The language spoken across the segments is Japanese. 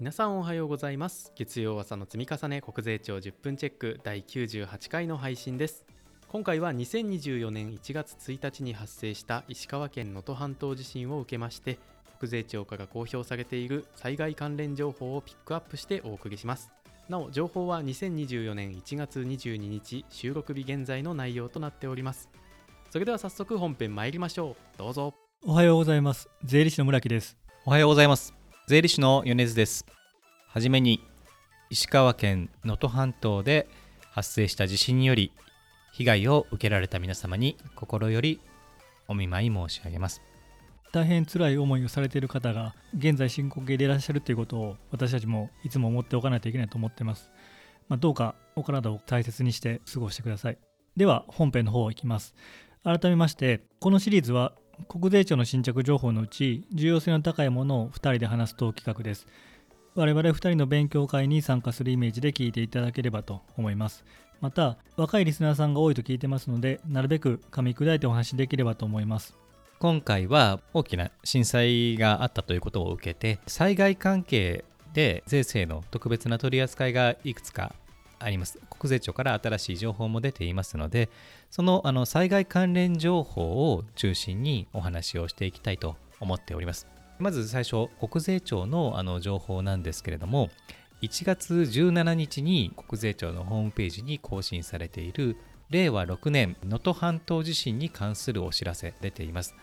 皆さんおはようございます。月曜朝の積み重ね国税庁10分チェック第98回の配信です。今回は2024年1月1日に発生した石川県能登半島地震を受けまして国税庁から公表されている災害関連情報をピックアップしてお送りします。なお情報は2024年1月22日収録日現在の内容となっております。それでは早速本編参りましょう。どうぞ。おはようございます。税理士の村木です。おはようございます税理士の米津です。はじめに石川県能登半島で発生した地震により被害を受けられた皆様に心よりお見舞い申し上げます。大変辛い思いをされている方が現在進行形でいらっしゃるということを私たちもいつも思っておかないといけないと思っています、まあ、どうかお体を大切にして過ごしてください。では本編の方いきます。改めましてこのシリーズは国税庁の新着情報のうち重要性の高いものを2人で話すと企画です。我々2人の勉強会に参加するイメージで聞いていただければと思います。また若いリスナーさんが多いと聞いてますのでなるべく噛み砕いてお話しできればと思います。今回は大きな震災があったということを受けて災害関係で税制の特別な取り扱いがいくつかあります。国税庁から新しい情報も出ていますのでそのあの災害関連情報を中心にお話をしていきたいと思っております。まず最初国税庁のあの情報なんですけれども1月17日に国税庁のホームページに更新されている令和6年能登半島地震に関するお知らせ出ています。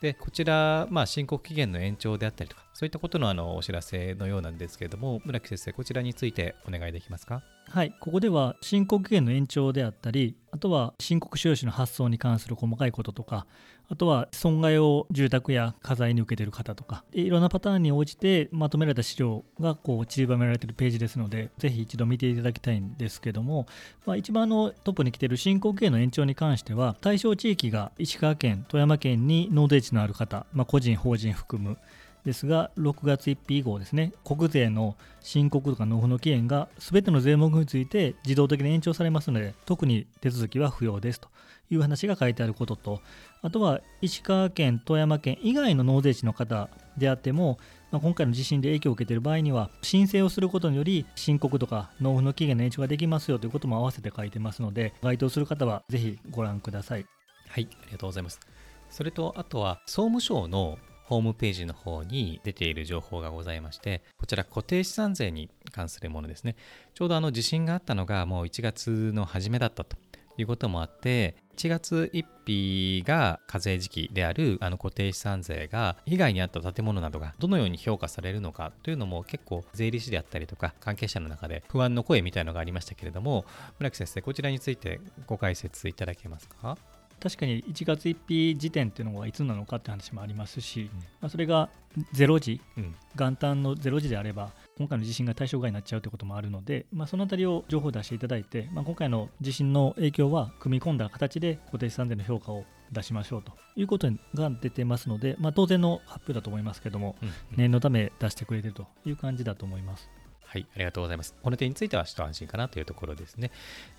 でこちら、まあ、申告期限の延長であったりとかそういったことのあのお知らせのようなんですけれども村木先生こちらについてお願いできますか？はい。ここでは申告期限の延長であったりあとは申告収支の発送に関する細かいこととかあとは損害を住宅や家財に受けている方とかいろんなパターンに応じてまとめられた資料がこう散りばめられているページですのでぜひ一度見ていただきたいんですけども、まあ、一番のトップに来ている申告期限の延長に関しては対象地域が石川県富山県に納税地のある方、まあ、個人法人含むですが、6月1日以降ですね、国税の申告とか納付の期限が全ての税目について自動的に延長されますので、特に手続きは不要ですという話が書いてあることと、あとは石川県、富山県以外の納税地の方であっても、まあ、今回の地震で影響を受けている場合には、申請をすることにより申告とか納付の期限の延長ができますよということも合わせて書いてますので、該当する方はぜひご覧ください。はい、ありがとうございます。それと、あとは総務省のホームページの方に出ている情報がございまして、こちら固定資産税に関するものですね。ちょうどあの地震があったのがもう1月の初めだったということもあって、1月1日が課税時期であるあの固定資産税が被害に遭った建物などがどのように評価されるのかというのも結構税理士であったりとか関係者の中で不安の声みたいなのがありましたけれども村木先生こちらについてご解説いただけますか？確かに1月1日時点っていうのがいつなのかって話もありますし、うん、まあ、それが0時、うん、元旦の0時であれば今回の地震が対象外になっちゃうということもあるので、まあ、そのあたりを情報を出していただいて、まあ、今回の地震の影響は組み込んだ形で固定資産税の評価を出しましょうということが出てますので、まあ、当然の発表だと思いますけども、うんうん、念のため出してくれてるという感じだと思います。はい、ありがとうございます。この点については一安心かなというところですね。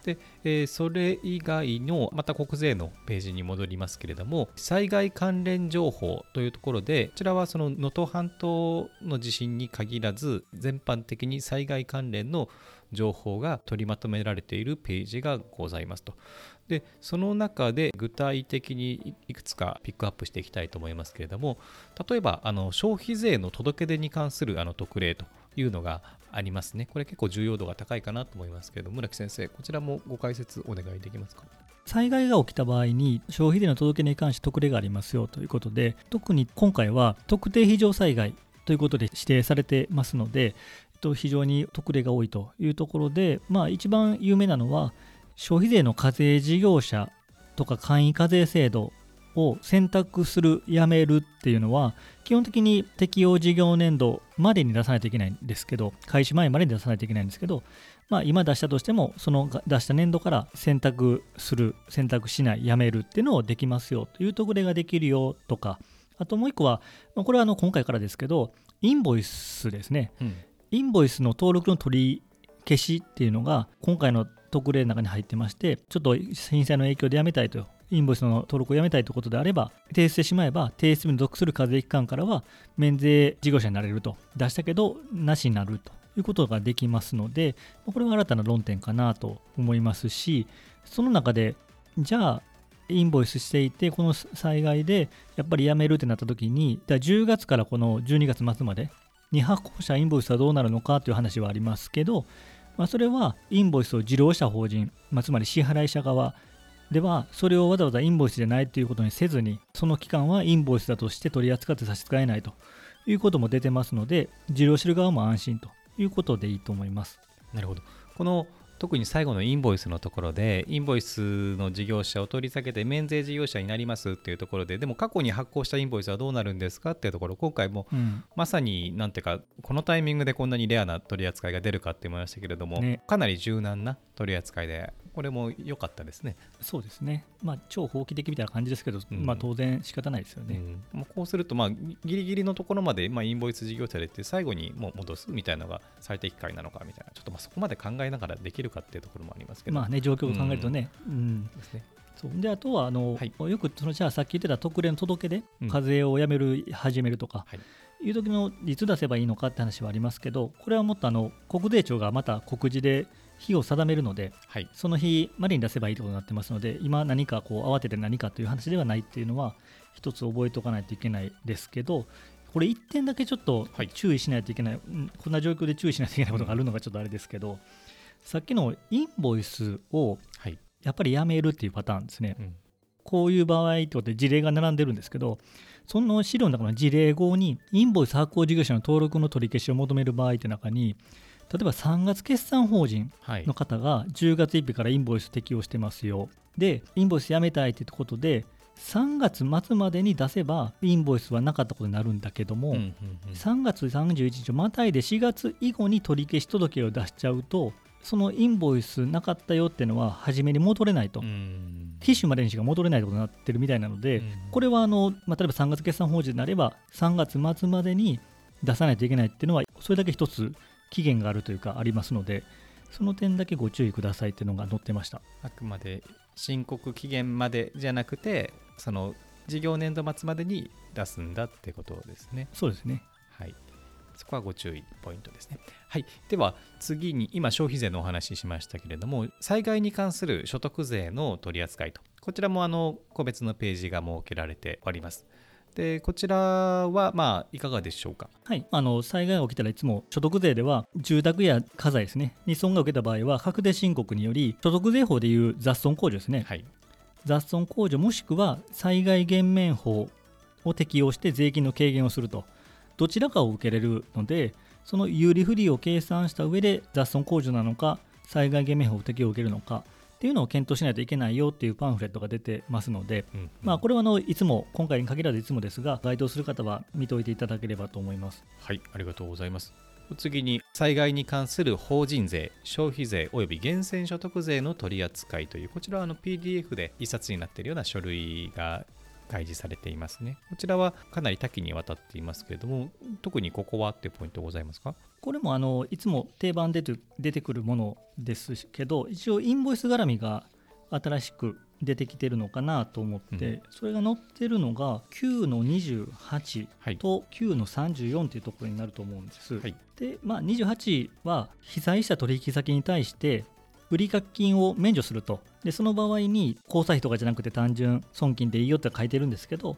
で、えー、それ以外の、また国税のページに戻りますけれども、災害関連情報というところで、こちらはその能登半島の地震に限らず、全般的に災害関連の情報が取りまとめられているページがございますと。でその中で具体的にいくつかピックアップしていきたいと思いますけれども例えばあの消費税の届け出に関するあの特例というのがありますね。これ結構重要度が高いかなと思いますけれども、村木先生、こちらもご解説お願いできますか？災害が起きた場合に消費税の届け出に関して特例がありますよということで、特に今回は特定非常災害ということで指定されてますので、非常に特例が多いというところで、まあ、一番有名なのは、消費税の課税事業者とか簡易課税制度を選択する、やめるっていうのは、基本的に適用事業年度までに出さないといけないんですけど、開始前までに出さないといけないんですけど、まあ、今出したとしても、その出した年度から選択する、選択しない、やめるっていうのをできますよという特例ができるよとか、あともう一個は、これはあの今回からですけど、インボイスですね、うん、インボイスの登録の取り消しっていうのが、今回の特例の中に入ってまして、ちょっと震災の影響でやめたいとインボイスの登録をやめたいということであれば、提出してしまえば、提出に属する課税機関からは、免税事業者になれると、出したけど、なしになるということができますので、これは新たな論点かなと思いますし、その中で、じゃあ、インボイスしていて、この災害でやっぱりやめるってなった時に、10月からこの12月末までに発行したインボイスはどうなるのかという話はありますけど、まあ、それはインボイスを受領した法人、まあ、つまり支払い者側ではそれをわざわざインボイスじゃないということにせずにその期間はインボイスだとして取り扱って差し支えないということも出てますので受領してる側も安心ということでいいと思います。なるほど。この特に最後のインボイスのところでインボイスの事業者を取り下げて免税事業者になりますっていうところででも過去に発行したインボイスはどうなるんですかっていうところ今回も、まさになんていうかこのタイミングでこんなにレアな取り扱いが出るかって思いましたけれども、ね、かなり柔軟な取り扱いでこれも良かったですね。そうですね。まあ、超法規的みたいな感じですけど、うん、まあ、当然仕方ないですよね。うん、こうすると、まあ、ギリギリのところまで、まあ、インボイス事業者でって最後にもう戻すみたいなのが最適解なのかみたいな、ちょっとまあそこまで考えながらできるかっていうところもありますけど。まあね、状況を考えるとね。うん、ですね。そうであとはあの、はい、よくそのじゃあさっき言ってた特例の届けで課税をやめる、始めるとか、はい、いう時のいつ出せばいいのかって話はありますけどこれはもっとあの国税庁がまた告示で日を定めるので、はい、その日までに出せばいいということになってますので今何かこう慌てて何かという話ではないっていうのは一つ覚えておかないといけないですけどこれ1点だけちょっと注意しないといけない、はい、こんな状況で注意しないといけないことがあるのがちょっとあれですけど、さっきのインボイスをやっぱりやめるっていうパターンですね、うん、こういう場合ってことで事例が並んでるんですけどその資料の中の事例後にインボイス発行事業者の登録の取り消しを求める場合って中に例えば3月決算法人の方が10月1日からインボイス適用してますよ、でインボイスやめたいということで3月末までに出せばインボイスはなかったことになるんだけども、うんうんうん、3月31日をまたいで4月以後に取り消し届を出しちゃうとそのインボイスなかったよっていうのは初めに戻れないと、機種までにしか戻れないことになってるみたいなので、これはあの、まあ、例えば3月決算法人であれば3月末までに出さないといけないっていうのはそれだけ一つ期限があるというかありますのでその点だけご注意くださいっていうのが載ってましたあくまで申告期限までじゃなくてその事業年度末までに出すんだってことですねそうですねはいそこはご注意ポイントですね。はい。では次に今消費税のお話ししましたけれども災害に関する所得税の取り扱いとこちらもあの個別のページが設けられております。でこちらはまあいかがでしょうか、はい、あの災害が起きたらいつも所得税では住宅や家財ですね。に損が受けた場合は確定申告により所得税法でいう雑損控除ですね、はい、雑損控除もしくは災害減免法を適用して税金の軽減をすると。どちらかを受けれるのでその有利不利を計算した上で雑損控除なのか災害減免法を適用を受けるのかっていうのを検討しないといけないよっていうパンフレットが出てますので、うんうん、まあ、これはあのいつも今回に限らずいつもですが該当する方は見ておいていただければと思います。はいありがとうございます。次に災害に関する法人税消費税及び源泉所得税の取り扱いというこちらはあの PDF で一冊になっているような書類が開示されていますね。こちらはかなり多岐にわたっていますけれども、特にここはっていうポイントございますか？これもあのいつも定番で出てくるものですけど、一応インボイス絡みが新しく出てきてるのかなと思って、うん、それが載ってるのが9の28と9の34というところになると思うんです。はい、で、まあ、28は被災した取引先に対して売掛金を免除すると。でその場合に交際費とかじゃなくて単純損金でいいよって書いてるんですけど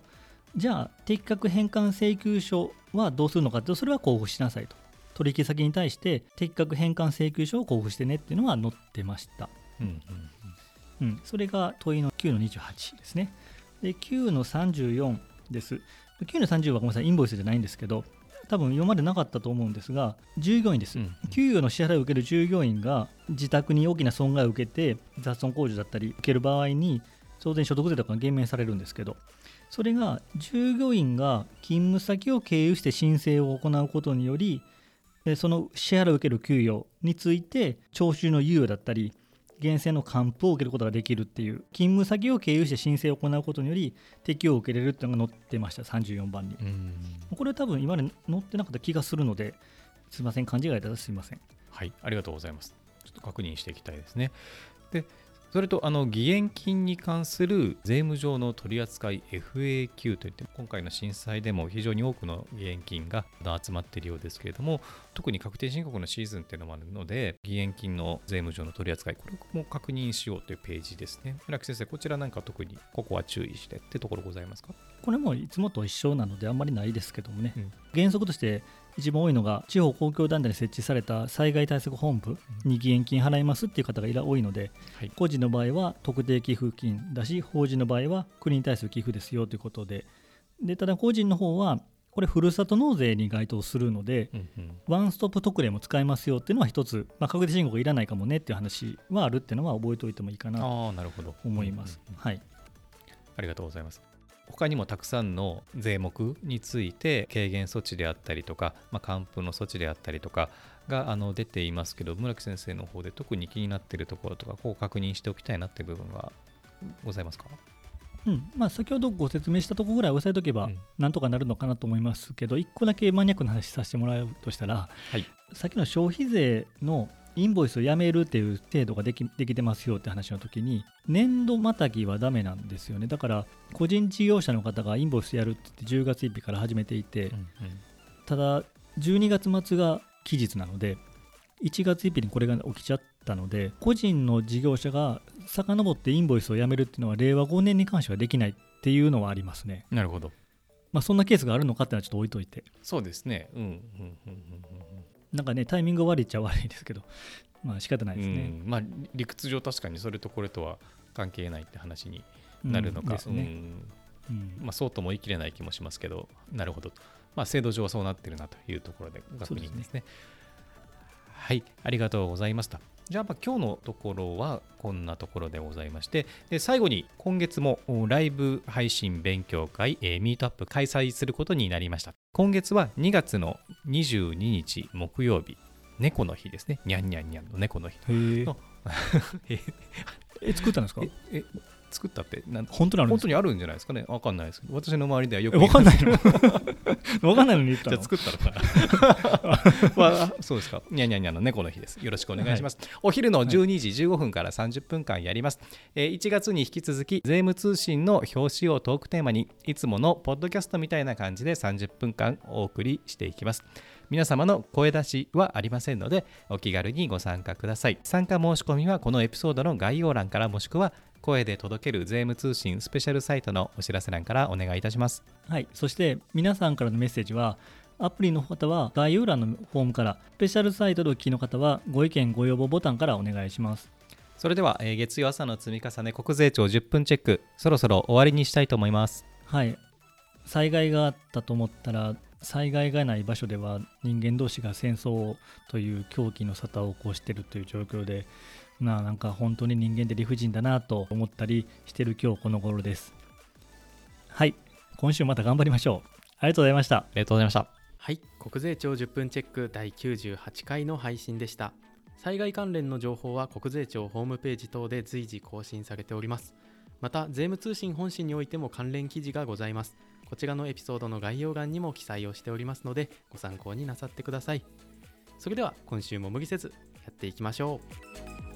じゃあ適格返還請求書はどうするのかってそれは交付しなさいと。取引先に対して適格返還請求書を交付してねっていうのは載ってました、うんうんうん、それが問いの9の28ですね。で9の34です。9の30はごめんなさいインボイスじゃないんですけど多分今までなかったと思うんですが従業員です、うん、給与の支払いを受ける従業員が自宅に大きな損害を受けて雑損控除だったり受ける場合に当然所得税とか減免されるんですけどそれが従業員が勤務先を経由して申請を行うことによりその支払いを受ける給与について徴収の猶予だったり源泉の還付を受けることができるっていう勤務先を経由して申請を行うことにより適用を受けれるっていうのが載ってました34番に。これ多分今まで載ってなかった気がするのですいません勘違いだすいません。はいありがとうございます。ちょっと確認していきたいですね。でそれとあの義援金に関する税務上の取り扱い FAQ といって今回の震災でも非常に多くの義援金が集まっているようですけれども特に確定申告のシーズンっていうのもあるので義援金の税務上の取り扱いこれも確認しようというページですね。村木先生こちらなんか特にここは注意してってところございますか？これもいつもと一緒なのであんまりないですけどもね、うん。原則として一番多いのが地方公共団体に設置された災害対策本部に義援金払いますっていう方がいら多いので、はい。個人の場合は特定寄付金だし法人の場合は国に対する寄付ですよということで。でただ個人の方はこれふるさと納税に該当するのでうんうん。ワンストップ特例も使えますよっていうのは一つ、まあ、確定申告いらないかもねっていう話はあるっていうのは覚えておいてもいいかなと思います。はい。ありがとうございます。他にもたくさんの税目について軽減措置であったりとか、まあ、還付の措置であったりとかがあの出ていますけど村木先生の方で特に気になっているところとかこう確認しておきたいなっていう部分はございますか？うん。まあ、先ほどご説明したところぐらい押さえとけばうん。なんとかなるのかなと思いますけど、1個だけマニアックな話させてもらうとしたら、はい。さっきの消費税のインボイスをやめるっていう制度ができできてますよって話の時に年度またぎはダメなんですよね。だから個人事業者の方がインボイスやるって言って10月1日から始めていて、ただ12月末が期日なので1月1日にこれが起きちゃったので個人の事業者が遡ってインボイスをやめるっていうのは令和5年に関してはできないっていうのはありますね。なるほど。まあそんなケースがあるのかっていうのはちょっと置いといて。そうですね。うんうんうんうんなんかねタイミング悪いっちゃ悪いですけど まあ仕方ないですうんね。うんまあ理屈上確かにそれとこれとは関係ないって話になるのか、ね。うんうんまあ、そうとも言い切れない気もしますけど、なるほどと。まあ、制度上はそうなってるなというところで確認ですね。はい、ありがとうございました。じゃあ、まあ今日のところはこんなところでございまして、で最後に今月もおライブ配信勉強会、えーミートアップ開催することになりました。今月は2月の22日木曜日、猫の日ですね。にゃんにゃんにゃんの猫の日。へ え作ったんですか？ええ作ったってなん本当にある本当にあるんじゃないですかね。わかんないですけど、私の周りではよくえわかんないの？わかんないのに言ったの？じゃあ作ったのかな、まあ、そうですか。にゃにゃにゃの猫の日です。よろしくお願いします。お昼の12時15分から30分間やります。えー1月に引き続き、税務通信の表紙をトークテーマに、いつものポッドキャストみたいな感じで30分間お送りしていきます。皆様の声出しはありませんので、お気軽にご参加ください。参加申し込みはこのエピソードの概要欄からもしくは、声で届ける税務通信スペシャルサイトのお知らせ欄からお願いいたします。はい、そして皆さんからのメッセージはアプリの方は概要欄のフォームからスペシャルサイトでお聞きの方はご意見ご要望ボタンからお願いしますそれでは、えー月曜朝の積み重ね国税庁10分チェックそろそろ終わりにしたいと思いますはい災害があったと思ったら災害がない場所では人間同士が戦争という狂気の沙汰を起こしているという状況でまあなんか本当に人間って理不尽だなと思ったりしてる今日この頃です。はい今週また頑張りましょう。ありがとうございました。ありがとうございました。はい国税庁10分チェック第98回の配信でした。災害関連の情報は国税庁ホームページ等で随時更新されております。また税務通信本誌においても関連記事がございますこちらのエピソードの概要欄にも記載をしておりますのでご参考になさってください。それでは今週も無理せずやっていきましょう。